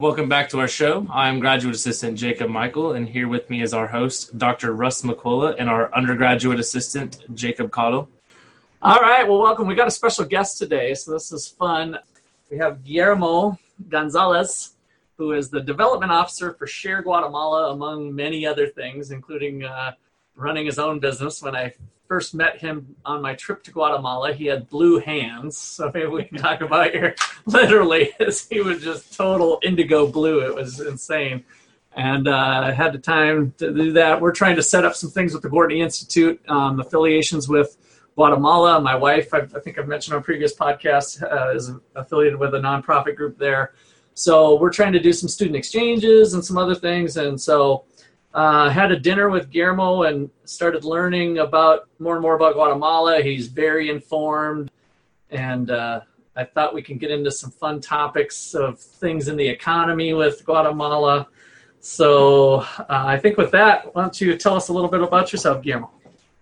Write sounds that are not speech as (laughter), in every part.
Welcome back to our show. I'm graduate assistant Jacob Michael, and here with me is our host, Dr. Russ McCullough, and our undergraduate assistant, Jacob Cottle. All right, well, welcome. We got a special guest today, so this is fun. We have Guillermo Gonzalez, who is the development officer for Share Guatemala, among many other things, including uh, running his own business. When I first met him on my trip to Guatemala, he had blue hands. So maybe we can talk about your (laughs) literally, as (laughs) he was just total indigo blue. It was insane. And uh, I had the time to do that. We're trying to set up some things with the Gortney Institute, um, affiliations with Guatemala. My wife, I, I think I've mentioned on previous podcasts, uh, is affiliated with a nonprofit group there. So we're trying to do some student exchanges and some other things. And so uh, had a dinner with Guillermo and started learning about more and more about Guatemala. He's very informed, and uh, I thought we can get into some fun topics of things in the economy with Guatemala. So uh, I think with that, why don't you tell us a little bit about yourself, Guillermo?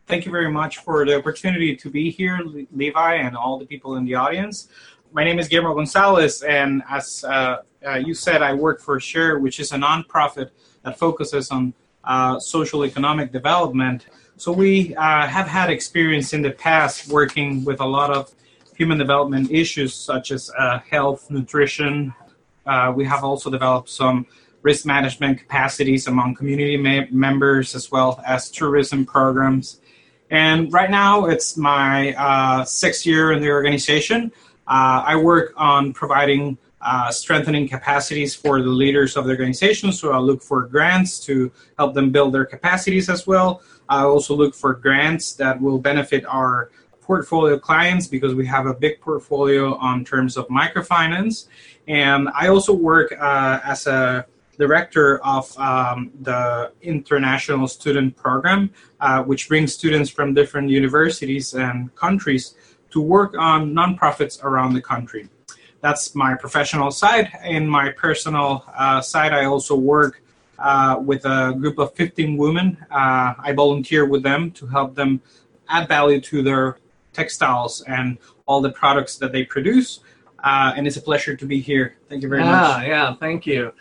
Thank you very much for the opportunity to be here, Levi, and all the people in the audience. My name is Guillermo Gonzalez, and as uh, uh, you said, I work for Share, which is a nonprofit that focuses on uh, social economic development. So we uh, have had experience in the past working with a lot of human development issues such as uh, health, nutrition. Uh, we have also developed some risk management capacities among community ma- members as well as tourism programs. And right now, it's my uh, sixth year in the organization. Uh, I work on providing uh, strengthening capacities for the leaders of the organization. So I'll look for grants to help them build their capacities as well. I also look for grants that will benefit our portfolio clients because we have a big portfolio on terms of microfinance. And I also work uh, as a director of um, the International Student Program, uh, which brings students from different universities and countries to work on nonprofits around the country that's my professional side. In my personal uh, side, I also work uh, with a group of 15 women. Uh, I volunteer with them to help them add value to their textiles and all the products that they produce. Uh, and it's a pleasure to be here. Thank you very yeah, much. Yeah, thank you.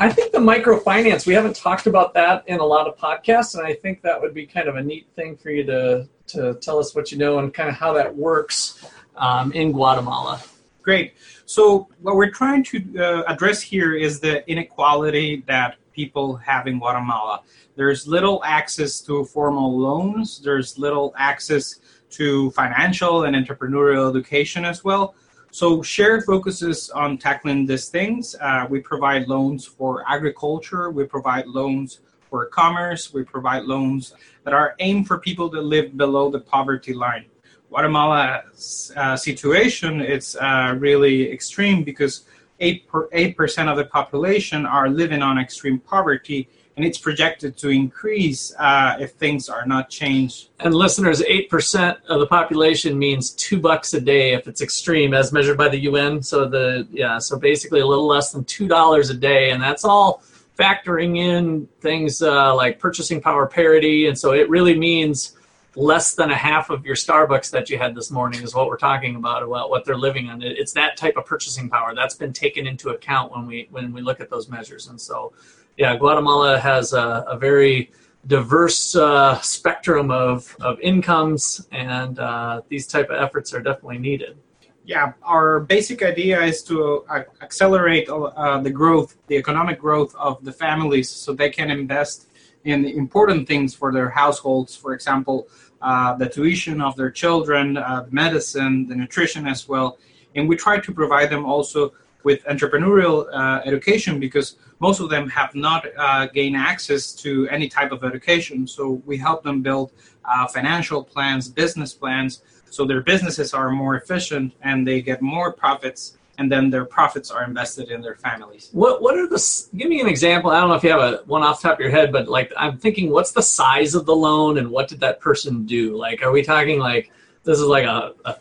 I think the microfinance, we haven't talked about that in a lot of podcasts, and I think that would be kind of a neat thing for you to, to tell us what you know and kind of how that works um, in Guatemala. Great. So what we're trying to uh, address here is the inequality that people have in Guatemala. There's little access to formal loans. There's little access to financial and entrepreneurial education as well. So Share focuses on tackling these things. Uh, we provide loans for agriculture. We provide loans for commerce. We provide loans that are aimed for people that live below the poverty line. Guatemala's uh, situation it's uh, really extreme because 8 percent of the population are living on extreme poverty and it's projected to increase uh, if things are not changed. And listeners, 8% of the population means two bucks a day if it's extreme as measured by the UN. So the yeah, so basically a little less than $2 a day and that's all factoring in things uh, like purchasing power parity and so it really means less than a half of your Starbucks that you had this morning is what we're talking about about what they're living on. It's that type of purchasing power that's been taken into account when we when we look at those measures. And so, yeah, Guatemala has a, a very diverse uh, spectrum of, of incomes, and uh, these type of efforts are definitely needed. Yeah, our basic idea is to uh, accelerate uh, the growth, the economic growth of the families, so they can invest in important things for their households. For example, uh, the tuition of their children, uh, medicine, the nutrition as well. And we try to provide them also with entrepreneurial uh, education because most of them have not uh, gained access to any type of education. So we help them build uh, financial plans, business plans, so their businesses are more efficient and they get more profits and then their profits are invested in their families. What what are the give me an example? I don't know if you have a one off top of your head, but like I'm thinking, what's the size of the loan and what did that person do? Like, are we talking like this is like a, a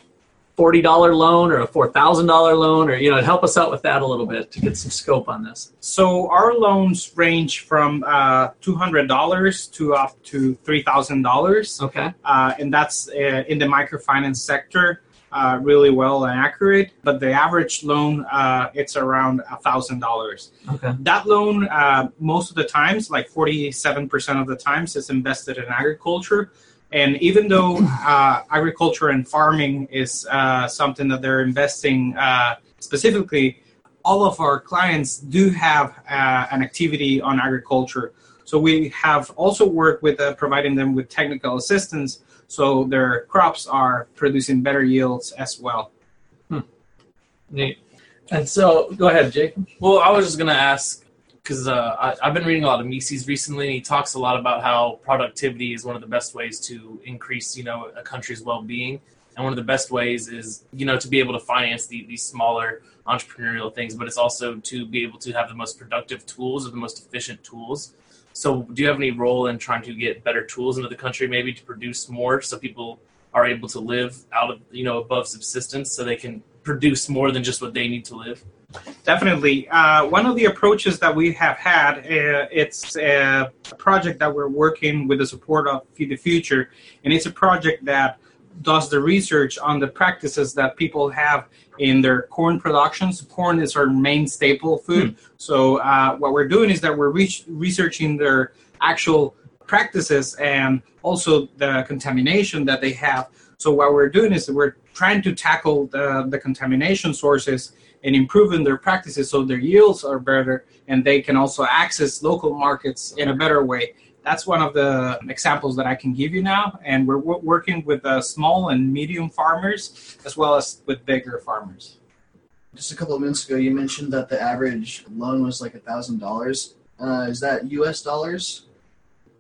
forty dollar loan or a four thousand dollar loan, or you know, help us out with that a little bit to get some scope on this. So our loans range from uh, two hundred dollars to up to three thousand dollars, Okay. uh, and that's uh, in the microfinance sector. Uh, really well and accurate, but the average loan uh, it's around a thousand dollars. Okay. That loan, uh, most of the times, like forty-seven percent of the times, is invested in agriculture. And even though uh, agriculture and farming is uh, something that they're investing uh, specifically, all of our clients do have uh, an activity on agriculture. So we have also worked with uh, providing them with technical assistance so their crops are producing better yields as well. Neat. And so, go ahead, Jake. Well, I was just gonna ask because uh, I've been reading a lot of Mises recently, and he talks a lot about how productivity is one of the best ways to increase, you know, a country's well-being, and one of the best ways is, you know, to be able to finance the, these smaller entrepreneurial things, but it's also to be able to have the most productive tools or the most efficient tools. So, do you have any role in trying to get better tools into the country, maybe to produce more, so people are able to live out of, you know, above subsistence, so they can produce more than just what they need to live? Definitely. Uh, one of the approaches that we have had, uh, it's a project that we're working with the support of Feed the Future, and it's a project that does the research on the practices that people have in their corn productions. Corn is our main staple food. So uh, what we're doing is that we're re- researching their actual practices and also the contamination that they have. So what we're doing is that we're trying to tackle the, the contamination sources and improving their practices so their yields are better and they can also access local markets in a better way. That's one of the examples that I can give you now. And we're w- working with uh, small and medium farmers as well as with bigger farmers. Just a couple of minutes ago, you mentioned that the average loan was like a thousand dollars. Uh, Is that U.S. dollars?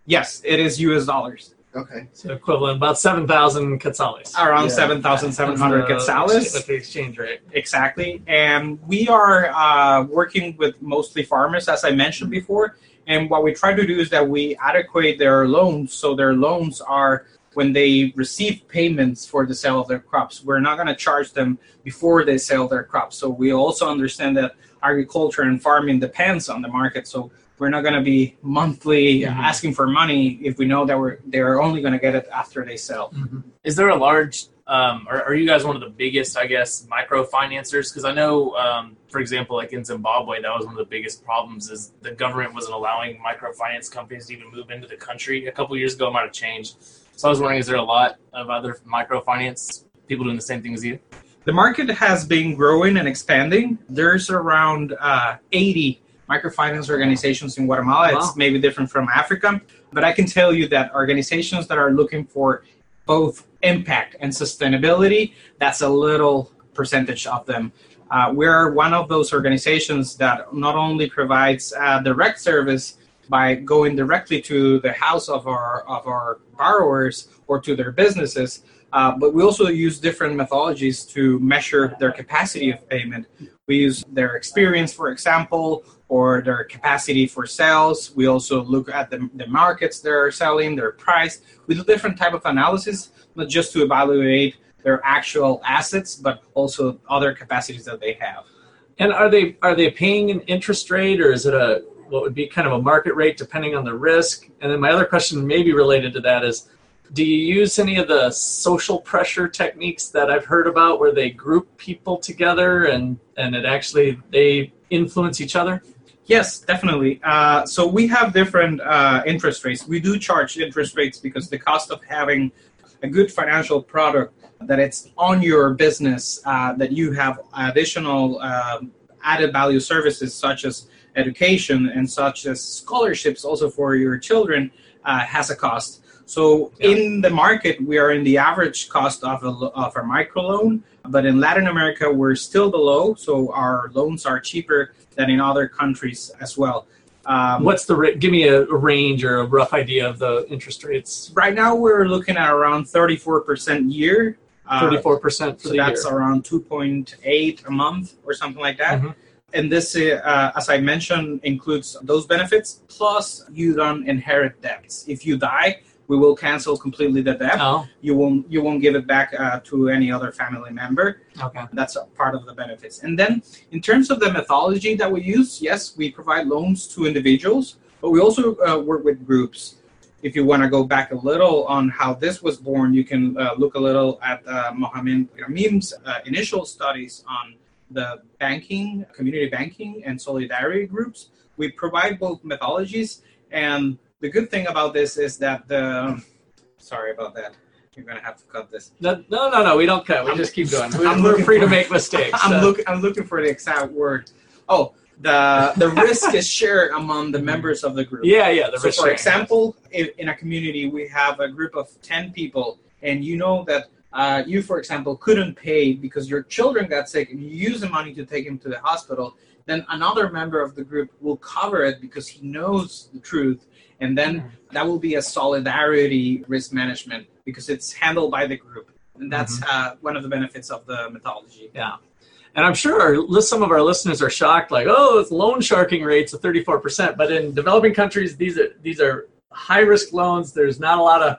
Yes, it is US dollars. Okay. So equivalent about seven thousand quetzales. Around Yeah. 7,700 That's quetzales. with the exchange rate. Exactly. And we are uh, working with mostly farmers, as I mentioned before. And what we try to do is that we adequate their loans so their loans are when they receive payments for the sale of their crops. We're not going to charge them before they sell their crops. So we also understand that agriculture and farming depends on the market. So we're not going to be monthly Mhm. asking for money if we know that we're they're only going to get it after they sell. is there a large um, are, are you guys one of the biggest i guess microfinancers because i know um, for example like in zimbabwe that was one of the biggest problems is the government wasn't allowing microfinance companies to even move into the country a couple years ago it might have changed so i was wondering is there a lot of other microfinance people doing the same thing as you The market has been growing and expanding. There's around uh, 80 microfinance organizations in Guatemala. Wow. It's maybe different from Africa, but I can tell you that organizations that are looking for both impact and sustainability, that's a little percentage of them. Uh, we're one of those organizations that not only provides uh, direct service by going directly to the house of our of our borrowers or to their businesses, uh, but we also use different methodologies to measure their capacity of payment. We use their experience, for example, or their capacity for sales. We also look at the, the markets they're selling, their price. We do different type of analysis, not just to evaluate their actual assets, but also other capacities that they have. And are they are they paying an interest rate, or is it a what would be kind of a market rate depending on the risk? And then my other question, maybe related to that, is do you use any of the social pressure techniques that I've heard about, where they group people together and and it actually they influence each other? Yes, definitely. Uh, so we have different uh, interest rates. We do charge interest rates because the cost of having a good financial product that it's on your business, uh, that you have additional um, added value services such as education and such as scholarships also for your children uh, has a cost. So Yeah. in the market, we are in the average cost of a, of a microloan, but in Latin America, we're still below. So our loans are cheaper than in other countries as well. Um, What's the give me a, range or a rough idea of the interest rates? right now we're looking at around 34% year Uh, Thirty-four percent for so the that's year. around 2.8 a month or something like that. Mhm. And this, uh, as I mentioned, includes those benefits. Plus, you don't inherit debts. If you die, we will cancel completely the debt. Oh, You won't you won't give it back uh, to any other family member. okay. That's a part of the benefits. And then, in terms of the methodology that we use, yes, we provide loans to individuals, but we also uh, work with groups. If you want to go back a little on how this was born, you can uh, look a little at uh, Mohamed Ramim's uh, initial studies on the banking, community banking, and solidarity groups. We provide both methodologies, and the good thing about this is that the sorry about that. You're gonna have to cut this. No, no, no, no. We don't cut. We I'm- just keep going. (laughs) I'm We're looking free to make mistakes. (laughs) I'm looking. I'm looking for the exact word. Oh, the the risk is shared among the members of the group. Yeah, yeah. The So, risk for sharing. example, if in a community we have a group of ten people, and you know that uh, you, for example, couldn't pay because your children got sick, and you use the money to take them to the hospital, then another member of the group will cover it because he knows the truth, and then that will be a solidarity risk management because it's handled by the group, and that's uh, one of the benefits of the methodology. Yeah. And I'm sure our, some of our listeners are shocked, like, oh, it's loan sharking rates of 34%. But in developing countries, these are these are high risk loans. There's not a lot of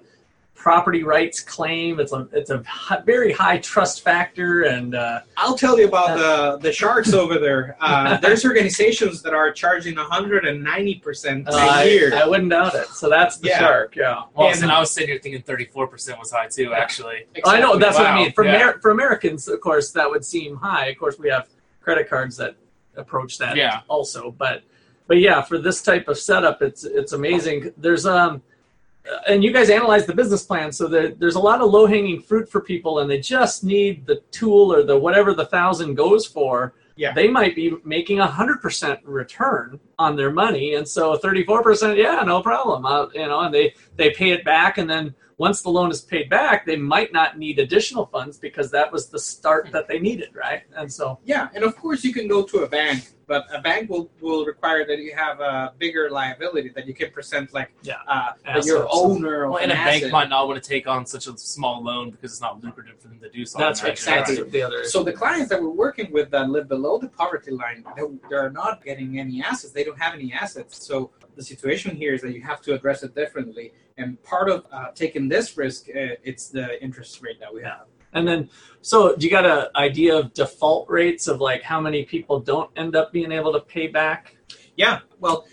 property rights claim. It's a it's a hi- very high trust factor, and uh, I'll tell you about the the sharks over there. Uh, (laughs) there's organizations that are charging 190 percent a year. I wouldn't doubt it. So that's the Yeah. shark. Yeah. Well, And- and I was sitting here thinking 34% was high too, actually. I know that's what I mean. For Yeah. Amer- for Americans, of course, that would seem high. Of course, we have credit cards that approach that Yeah. also. But but yeah, for this type of setup, it's it's amazing. There's um, uh, and you guys analyze the business plan, so that there's a lot of low hanging fruit for people, and they just need the tool or the whatever the thousand goes for. Yeah. They might be making a hundred percent return on their money, and so thirty four percent, yeah, no problem. Uh, you know, and they they pay it back, and then once the loan is paid back, they might not need additional funds because that was the start that they needed, right? And so, Yeah, and of course you can go to a bank, but a bank will, will require that you have a bigger liability that you can present like Yeah. uh, that you're owner of Well, an and a bank asset. might not want to take on such a small loan because it's not lucrative for them to do so. that's right. Exactly. That's the other. So the clients that we're working with that live below the poverty line, they- they're not getting any assets. They don't have any assets. So the situation here is that you have to address it differently. And part of uh, taking this risk, uh, it's the interest rate that we have. And then, so do you got an idea of default rates of like how many people don't end up being able to pay back? Yeah. Well,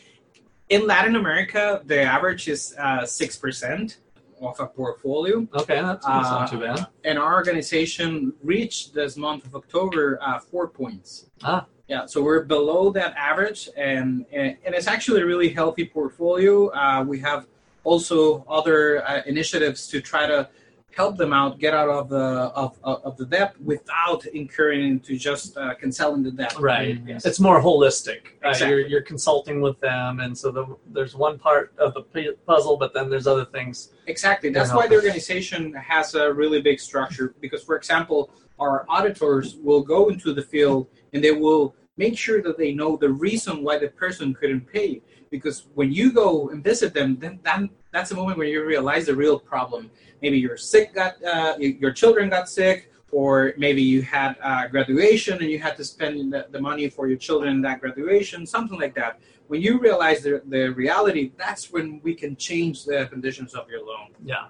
in Latin America, the average is uh, six percent of a portfolio. Okay, that's, that's not too bad. Uh, And our organization reached this month of October uh, four points. Ah. Yeah, so we're below that average, and and, and it's actually a really healthy portfolio. Uh, we have also other uh, initiatives to try to help them out get out of the of, of, of the debt without incurring into just uh, canceling the debt. Right. Yes. It's more holistic. Uh, you're, you're consulting with them, and so the, there's one part of the puzzle, but then there's other things. Exactly. That's why the organization has a really big structure. Because, for example, our auditors will go into the field and they will make sure that they know the reason why the person couldn't pay. Because when you go and visit them, then that, that's the moment where you realize the real problem. Maybe your sick got, uh, your children got sick, or maybe you had uh, graduation and you had to spend the, the money for your children that graduation, something like that. When you realize the, the reality, that's when we can change the conditions of your loan. Yeah.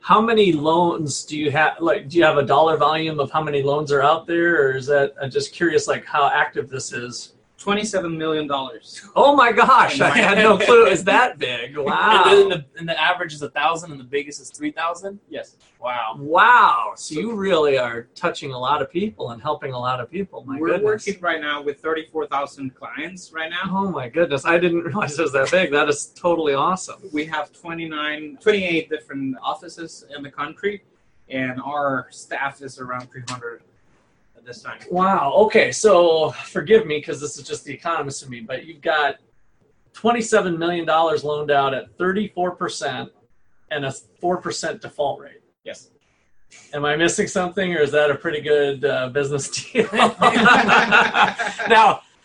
How many loans do you have? Like, do you have a dollar volume of how many loans are out there, or is that? I'm just curious, like how active this is. Twenty-seven million dollars. Oh my gosh, I had no clue it was that big. (laughs) Wow. and, the, and the average is a thousand, and the biggest is three thousand. Yes. Wow. Wow. So you really are touching a lot of people and helping a lot of people. My We're goodness. working right now with thirty-four thousand clients right now. Oh my goodness. I didn't (laughs) realize it was that big. That is totally awesome. We have 29, 28 different offices in the country, and our staff is around three hundred at this time. Wow. Okay. So forgive me because this is just the economist in me, but you've got $27 million loaned out at 34% and a 4% default rate. Yes. Am I missing something, or is that a pretty good uh, business deal? (laughs) (laughs) now,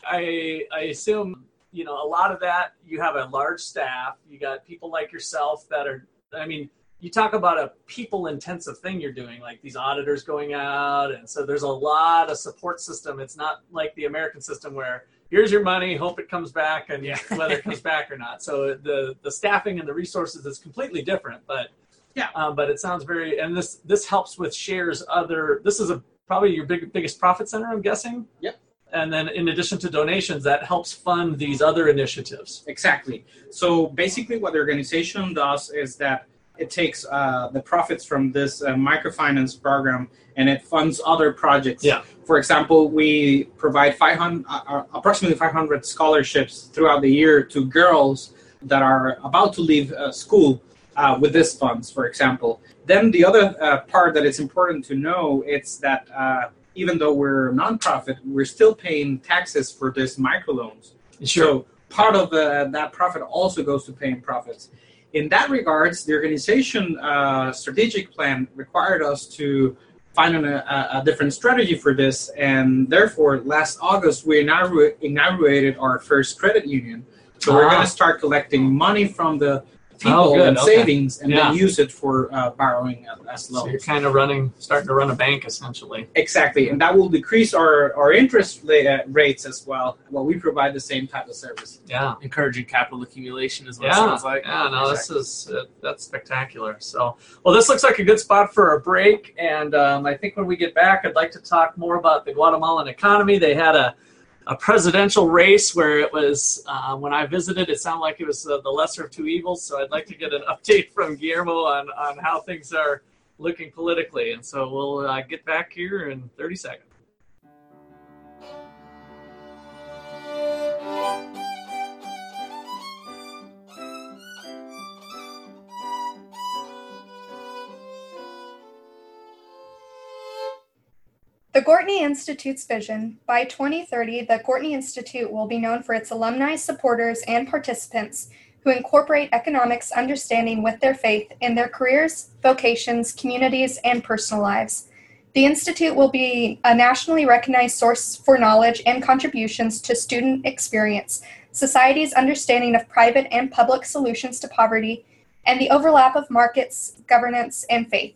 I I assume you know a lot of that. You have a large staff. You got people like yourself that are. I mean, you talk about a people intensive thing you're doing, like these auditors going out. And so there's a lot of support system. It's not like the American system where here's your money, hope it comes back, and Yeah. (laughs) whether it comes back or not. So the, the staffing and the resources is completely different. But Yeah. um, but it sounds very, and this this helps with shares other, this is a probably your big, biggest profit center, I'm guessing. Yep. And then in addition to donations, that helps fund these other initiatives. Exactly. So basically, what the organization does is that it takes uh, the profits from this uh, microfinance program and it funds other projects. Yeah. For example, we provide 500, uh, uh, approximately 500 scholarships throughout the year to girls that are about to leave uh, school uh, with this funds, for example. Then the other uh, part that it's important to know is that uh, even though we're a nonprofit, we're still paying taxes for this microloans. So part of uh, that profit also goes to paying profits. In that regards, the organization uh, strategic plan required us to find an, a, a different strategy for this, and therefore, last August we inaugurated our first credit union. So we're Ah. going to start collecting money from the people Oh, and okay. savings, and Yeah. then use it for uh, borrowing as- as So you're kind of running, starting to run a bank essentially. Exactly, and that will decrease our, our interest uh, rates as well, while we provide the same type of service. Yeah. Encouraging capital accumulation is what it Yeah, sounds like. yeah, no, this is uh, that's spectacular. So, well, this looks like a good spot for a break, and um, I think when we get back, I'd like to talk more about the Guatemalan economy. They had a a presidential race where it was uh, when I visited, it sounded like it was uh, the lesser of two evils. So, I'd like to get an (laughs) update from Guillermo on on how things are looking politically, and so we'll uh, get back here in 30 seconds. The Gortney Institute's vision by 2030, the Gortney Institute will be known for its alumni, supporters, and participants who incorporate economics understanding with their faith in their careers, vocations, communities, and personal lives. The Institute will be a nationally recognized source for knowledge and contributions to student experience, society's understanding of private and public solutions to poverty, and the overlap of markets, governance, and faith.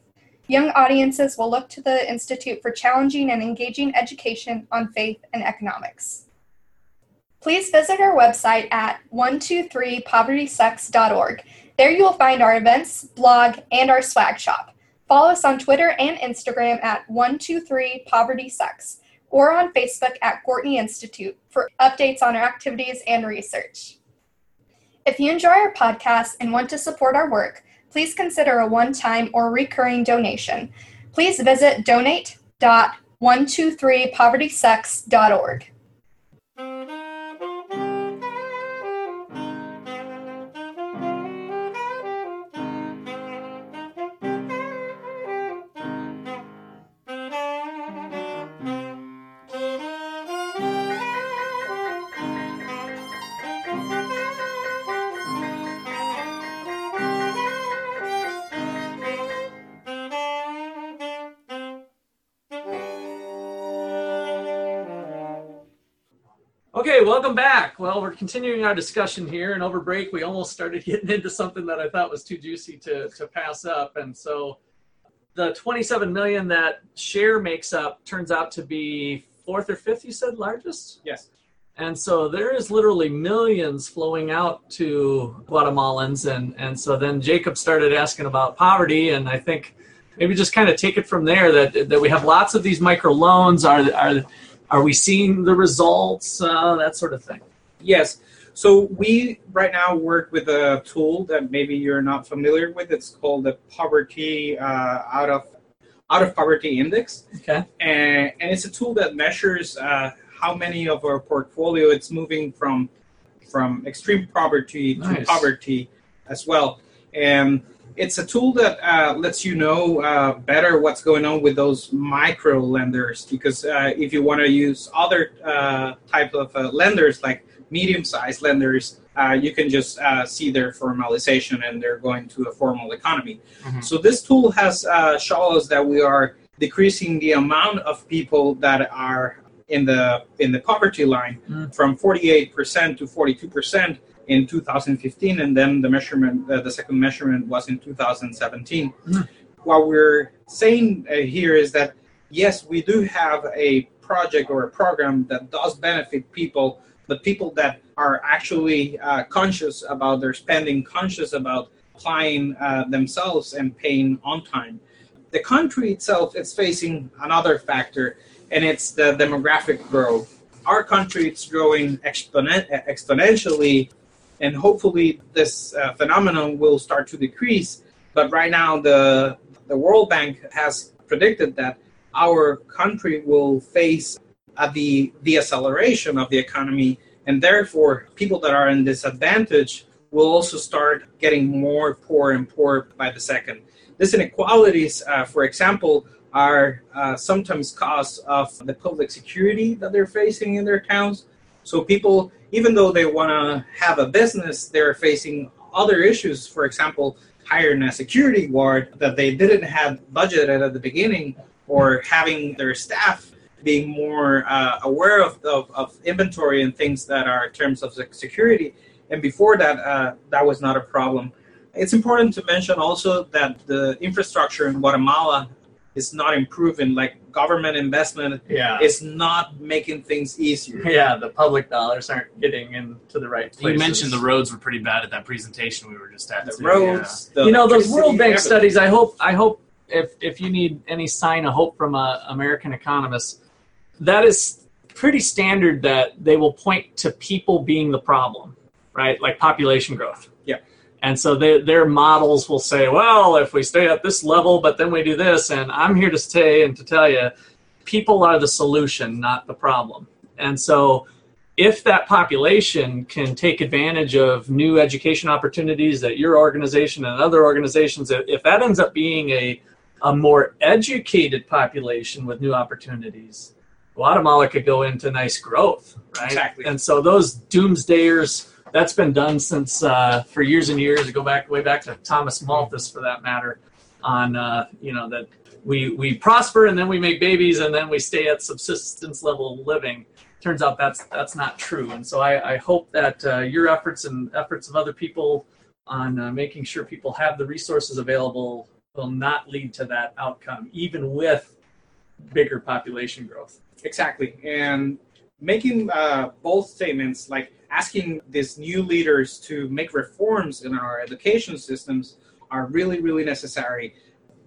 Young audiences will look to the Institute for challenging and engaging education on faith and economics. Please visit our website at 123povertysucks.org. There you will find our events, blog, and our swag shop. Follow us on Twitter and Instagram at 123povertysucks or on Facebook at Gortney Institute for updates on our activities and research. If you enjoy our podcast and want to support our work, please consider a one time or recurring donation. Please visit donate.123povertysucks.org. welcome back. Well, we're continuing our discussion here, and over break, we almost started (laughs) getting into something that I thought was too juicy to, to pass up. And so, the 27 million that share makes up turns out to be fourth or fifth, you said, largest? Yes. And so there is literally millions flowing out to Guatemalans. And, and so then Jacob started asking about poverty. And I think maybe just kind of take it from there that, that we have lots of these micro loans. Are, are, are we seeing the results? Uh, that sort of thing. Yes. So we right now work with a tool that maybe you're not familiar with. It's called the Poverty uh, Out of Out of Poverty Index, Okay. and, and it's a tool that measures uh, how many of our portfolio it's moving from from extreme poverty to poverty as well. And it's a tool that uh, lets you know uh, better what's going on with those micro lenders. Because uh, if you want to use other uh, type of uh, lenders, like medium-sized lenders, uh, you can just uh, see their formalization and they're going to a formal economy. Mhm. So this tool has uh, shown us that we are decreasing the amount of people that are in the in the poverty line Mm. from 48% to 42% in 2015, and then the measurement, uh, the second measurement was in 2017. Mm. What we're saying uh, here is that yes, we do have a project or a program that does benefit people, but people that are actually uh, conscious about their spending, conscious about applying uh, themselves and paying on time. The country itself is facing another factor, and it's the demographic growth. Our country is growing exponen- exponentially, and hopefully this uh, phenomenon will start to decrease. But right now, the the World Bank has predicted that our country will face uh, the acceleration of the economy, and therefore people that are in disadvantage will also start getting more poor and poor by the second. These inequalities, uh, for example, are uh, sometimes cause of the public security that they're facing in their towns. So people, even though they want to have a business, they're facing other issues. For example, hiring a security guard that they didn't have budgeted at the beginning, or having their staff being more uh, aware of, of, of, inventory and things that are in terms of security. And before that, uh, that was not a problem. It's important to mention also that the infrastructure in Guatemala is not improving. Like government investment Yeah. is not making things easier. Yeah, the public dollars aren't getting into the right places. You mentioned the roads were pretty bad at that presentation we were just at. The too, roads, the you know those World Bank everything. studies. I hope I hope if if you need any sign of hope from a American economist, that is pretty standard that they will point to people being the problem, right? Like population growth. And so they, their models will say, well, if we stay at this level, but then we do this, and I'm here to stay and to tell you, people are the solution, not the problem. And so if that population can take advantage of new education opportunities that your organization and other organizations, if that ends up being a, a more educated population with new opportunities, Guatemala could go into nice growth, right? Exactly. And so those doomsdayers, that's been done since uh, for years and years. Go back way back to Thomas Malthus, for that matter, on uh, you know that we we prosper and then we make babies and then we stay at subsistence level living. Turns out that's that's not true, and so I, I hope that uh, your efforts and efforts of other people on uh, making sure people have the resources available will not lead to that outcome, even with bigger population growth. Exactly. And making uh, both statements, like asking these new leaders to make reforms in our education systems, are really, really necessary.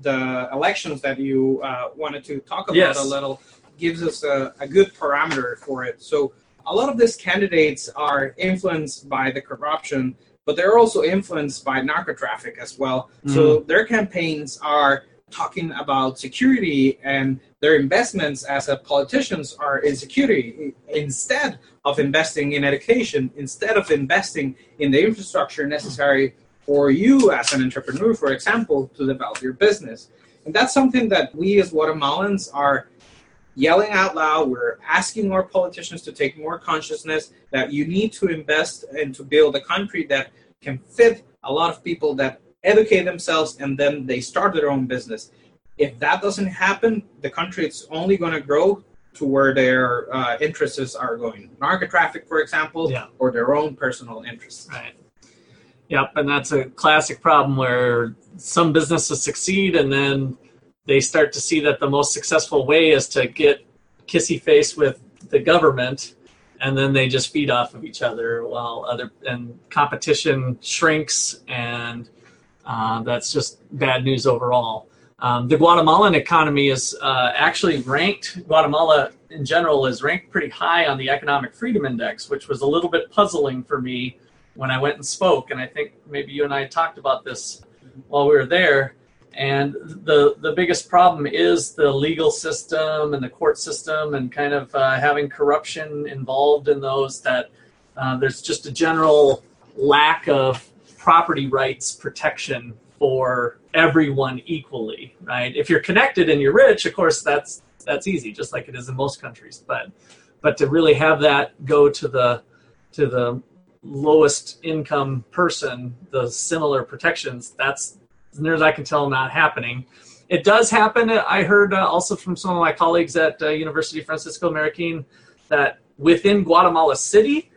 The elections that you uh, wanted to talk about Yes. a little gives us a, a good parameter for it. So, a lot of these candidates are influenced by the corruption, but they're also influenced by narco traffic as well. So, their campaigns are talking about security and their investments as politicians are in security instead of investing in education instead of investing in the infrastructure necessary for you as an entrepreneur for example to develop your business. And that's something that we as guatemalans are yelling out loud. We're asking our politicians to take more consciousness that you need to invest and to build a country that can fit a lot of people that educate themselves and then they start their own business if that doesn't happen, the country is only going to grow to where their uh, interests are going. Narco traffic, for example, Yeah. or their own personal interests. Right. Yep, and that's a classic problem where some businesses succeed and then they start to see that the most successful way is to get kissy face with the government and then they just feed off of each other while other and competition shrinks and uh, that's just bad news overall. Um, the Guatemalan economy is uh, actually ranked, Guatemala in general is ranked pretty high on the Economic Freedom Index, which was a little bit puzzling for me when I went and spoke. And I think maybe you and I talked about this while we were there. And the, the biggest problem is the legal system and the court system and kind of uh, having corruption involved in those that uh, there's just a general lack of property rights protection for everyone equally, right? If you're connected and you're rich, of course, that's that's easy, just like it is in most countries. But but to really have that go to the to the lowest income person, the similar protections, that's as near as I can tell, not happening. It does happen. I heard uh, also from some of my colleagues at uh, University Francisco Marroquín that within Guatemala City,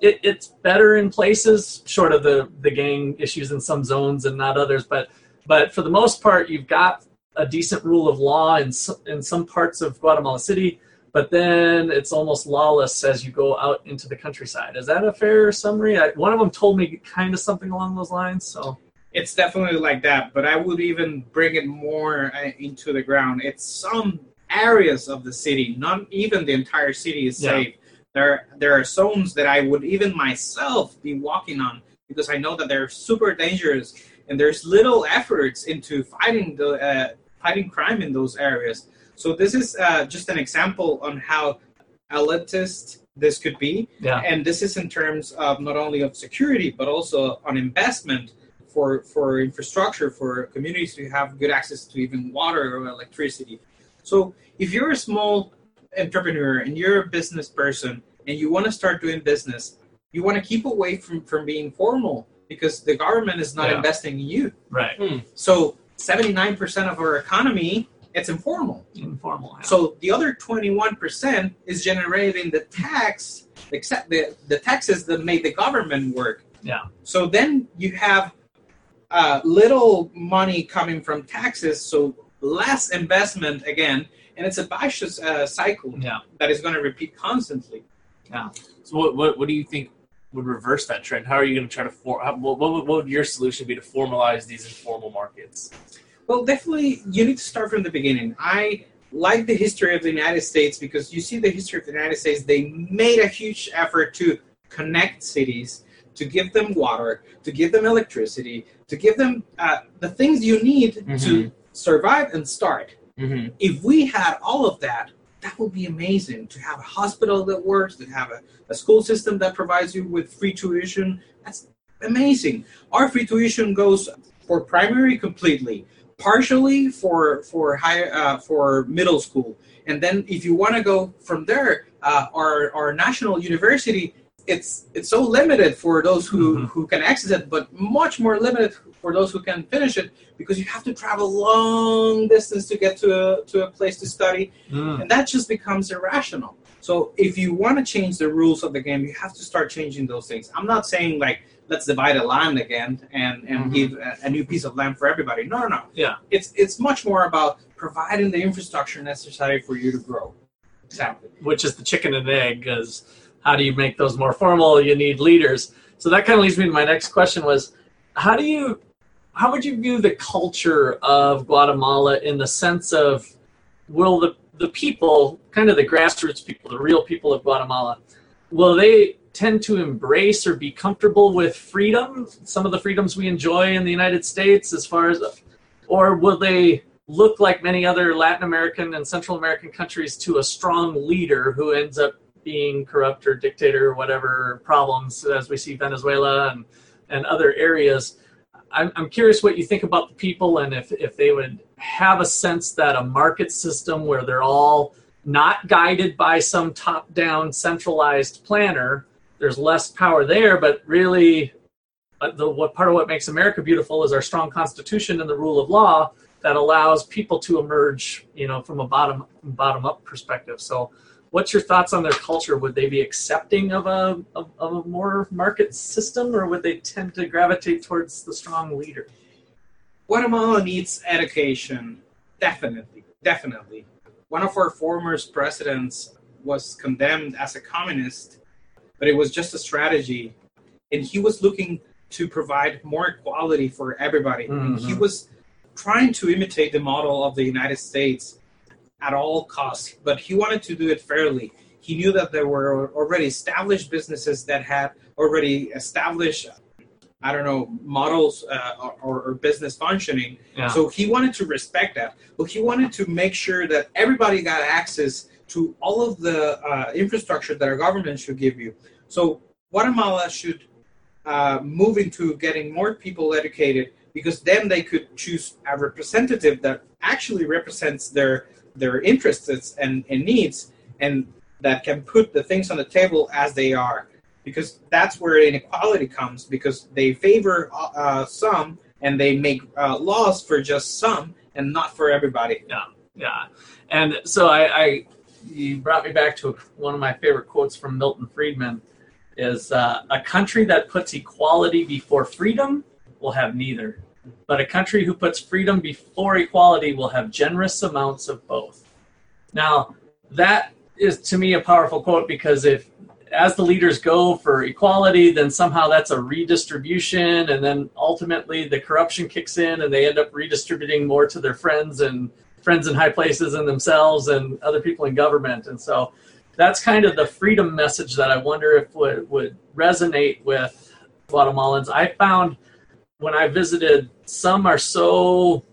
it, it's better in places, short of the the gang issues in some zones and not others. But but for the most part, you've got a decent rule of law in in some parts of Guatemala City. But then it's almost lawless as you go out into the countryside. Is that a fair summary? I, one of them told me kind of something along those lines. So It's definitely like that, but I would even bring it more uh, into the ground. It's some areas of the city, not even the entire city is Yeah. safe. There, there are zones that I would even myself be walking on because I know that they're super dangerous, and there's little efforts into fighting the uh, fighting crime in those areas. So this is uh, just an example on how elitist this could be, yeah, and this is in terms of not only of security but also on investment for for infrastructure for communities to have good access to even water or electricity. So if you're a small entrepreneur and you're a business person and you want to start doing business you want to keep away from from being formal because the government is not Yeah. investing in you right. so 79% of our economy it's informal Informal. yeah. so the other 21% is generating the tax, except the, the taxes that made the government work. Yeah. So then you have uh, little money coming from taxes, so less investment again, and it's a vicious uh, cycle yeah. that is going to repeat constantly. Yeah. So what, what what do you think would reverse that trend? How are you going to try to for, how, what, what, would, what would your solution be to formalize these informal markets? Well, definitely, you need to start from the beginning. I like the history of the United States because you see the history of the United States. They made a huge effort to connect cities, to give them water, to give them electricity, to give them uh, the things you need to survive and start. Mm-hmm. If we had all of that, that would be amazing. To have a hospital that works, to have a, a school system that provides you with free tuition, that's amazing. Our free tuition goes for primary completely, partially for for high uh, for middle school, and then if you want to go from there, uh, our our national university. It's it's so limited for those who, Mhm. who can access it, but much more limited for those who can finish it because you have to travel long distance to get to a, to a place to study Mm. and that just becomes irrational so if you want to change the rules of the game you have to start changing those things i'm not saying like let's divide a land again and and Mhm. give a, a new piece of land for everybody no no no Yeah. it's it's much more about providing the infrastructure necessary for you to grow exactly which is the chicken and egg because how do you make those more formal? You need leaders. So that kind of leads me to my next question was how do you how would you view the culture of guatemala in the sense of will the the people kind of the grassroots people the real people of guatemala will they tend to embrace or be comfortable with freedom some of the freedoms we enjoy in the united states as far as or will they look like many other Latin American and Central American countries to a strong leader who ends up being corrupt or dictator or whatever problems as we see Venezuela and, and other areas. I'm, I'm curious what you think about the people and if, if they would have a sense that a market system where they're all not guided by some top down centralized planner, there's less power there, but really uh, the what part of what makes America beautiful is our strong constitution and the rule of law that allows people to emerge, you know, from a bottom bottom up perspective. So, what's your thoughts on their culture? Would they be accepting of a of, of a more market system, or would they tend to gravitate towards the strong leader? Guatemala needs education, definitely, definitely. One of our former presidents was condemned as a communist, but it was just a strategy, and he was looking to provide more equality for everybody. And he mm-hmm. was trying to imitate the model of the United States at all costs, but he wanted to do it fairly. He knew that there were already established businesses that had already established I don't know models uh, or, or business functioning. Yeah. So he wanted to respect that, but he wanted to make sure that everybody got access to all of the uh, infrastructure that our government should give you. So Guatemala should uh, move into getting more people educated because then they could choose a representative that actually represents their their interests and, and needs and that can put the things on the table as they are because that's where inequality comes because they favor uh, some and they make uh, laws for just some and not for everybody. Yeah, yeah and so I, I you brought me back to one of my favorite quotes from Milton Friedman. is uh, a country that puts equality before freedom will have neither. But a country who puts freedom before equality will have generous amounts of both. Now, that is to me a powerful quote because if as the leaders go for equality, then somehow that's a redistribution, and then ultimately the corruption kicks in, and they end up redistributing more to their friends and friends in high places and themselves and other people in government. And so that's kind of the freedom message that I wonder if would, would resonate with Guatemalans. I found when I visited, some are so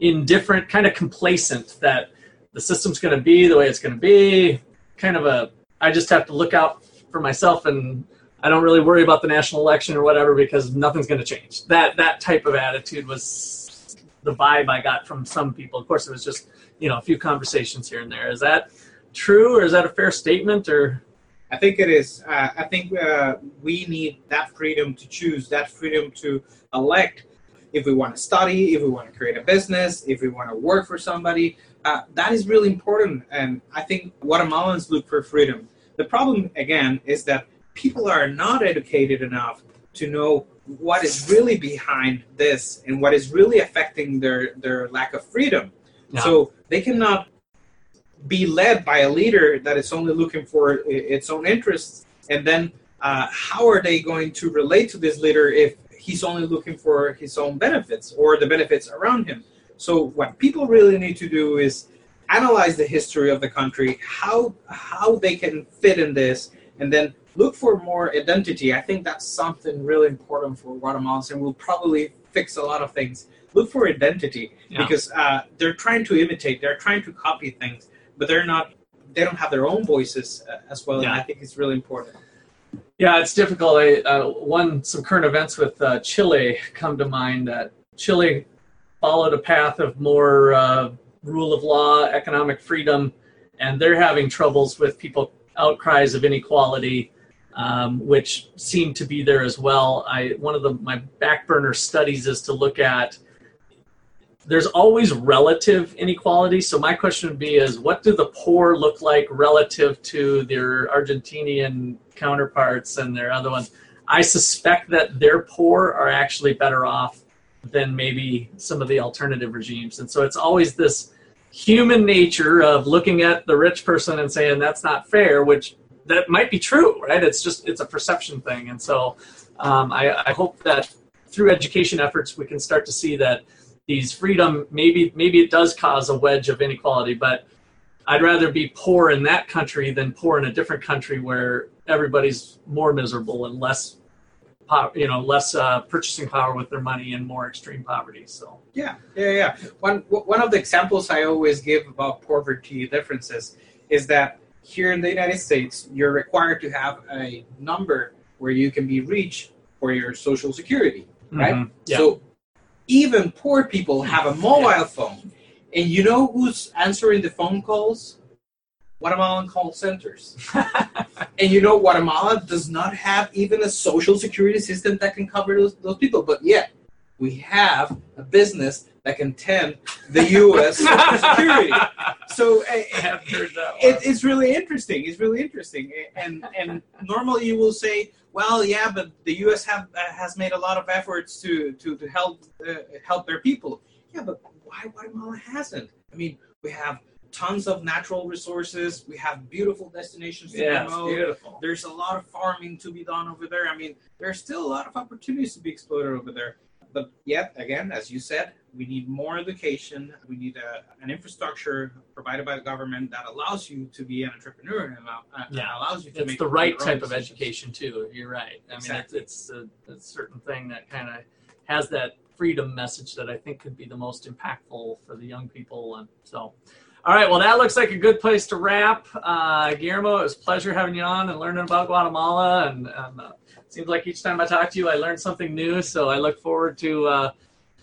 indifferent, kind of complacent that the system's going to be the way it's going to be. Kind of a, I just have to look out for myself and I don't really worry about the national election or whatever because nothing's going to change. That that type of attitude was the vibe I got from some people. Of course, it was just you know a few conversations here and there. Is that true, or is that a fair statement? Or I think it is. Uh, I think uh, we need that freedom to choose, that freedom to elect if we want to study, if we want to create a business, if we want to work for somebody. Uh, that is really important. And I think Guatemalans look for freedom. The problem, again, is that people are not educated enough to know what is really behind this and what is really affecting their, their lack of freedom. Yeah. So they cannot be led by a leader that is only looking for its own interests. And then uh, how are they going to relate to this leader if he's only looking for his own benefits or the benefits around him? So what people really need to do is analyze the history of the country, how how they can fit in this, and then look for more identity. I think that's something really important for Guatemalans, and will probably fix a lot of things. Look for identity Yeah. because uh, they're trying to imitate, they're trying to copy things, but they're not. They don't have their own voices uh, as well, Yeah. and I think it's really important. Yeah, it's difficult. I, uh, one, some current events with uh, Chile come to mind that Chile followed a path of more uh, rule of law, economic freedom, and they're having troubles with people outcries of inequality, um, which seem to be there as well. I one of the my back burner studies is to look at. There's always relative inequality. So my question would be: Is what do the poor look like relative to their Argentinian counterparts and their other ones? I suspect that their poor are actually better off than maybe some of the alternative regimes. And so it's always this human nature of looking at the rich person and saying that's not fair, which that might be true, right? It's just it's a perception thing. And so um, I, I hope that through education efforts we can start to see that these freedom maybe maybe it does cause a wedge of inequality, but I'd rather be poor in that country than poor in a different country where everybody's more miserable and less, you know, less uh, purchasing power with their money and more extreme poverty. So Yeah, yeah, yeah. One one of the examples I always give about poverty differences is that here in the United States, you're required to have a number where you can be reached for your social security, right? Mhm. Yeah. So even poor people have a mobile phone, and you know who's answering the phone calls? Guatemalan call centers. (laughs) and you know Guatemala does not have even a social security system that can cover those, those people, but yet we have a business that can tend the U.S. (laughs) security. So I have heard that one. it, it's really interesting. It's really interesting, and and normally you will say, well, yeah, but the U.S. have uh, has made a lot of efforts to to, to help uh, help their people. Yeah, but why Guatemala hasn't? I mean, we have tons of natural resources. We have beautiful destinations to yeah, promote. beautiful. There's a lot of farming to be done over there. I mean, there's still a lot of opportunities to be exploited over there. But yet again, as you said, we need more education. We need a, an infrastructure provided by the government that allows you to be an entrepreneur and, allow, uh, and allows you to It's make the right type of education too. You're right. I mean, it's it's a, a certain thing that kind of has that freedom message that I think could be the most impactful for the young people. And so, all right. Well, that looks like a good place to wrap. Uh, Guillermo, it was a pleasure having you on and learning about Guatemala. And, and uh, it seems like each time I talk to you, I learn something new. So I look forward to. Uh,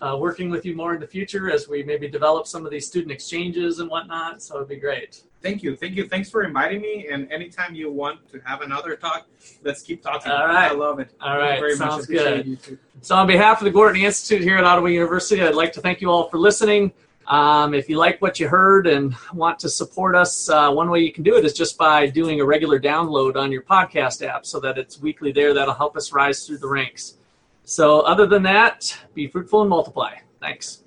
uh, working with you more in the future as we maybe develop some of these student exchanges and whatnot. So it'd be great. Thank you, thank you, thanks for inviting me. And anytime you want to have another talk, let's keep talking. All right. I love it. All Thank you right, very sounds much. Good. So, on behalf of the Gortney Institute here at Ottawa University, I'd like to thank you all for listening. Um, if you like what you heard and want to support us, uh, one way you can do it is just by doing a regular download on your podcast app so that it's weekly there. That'll help us rise through the ranks. So, other than that, be fruitful and multiply. Thanks.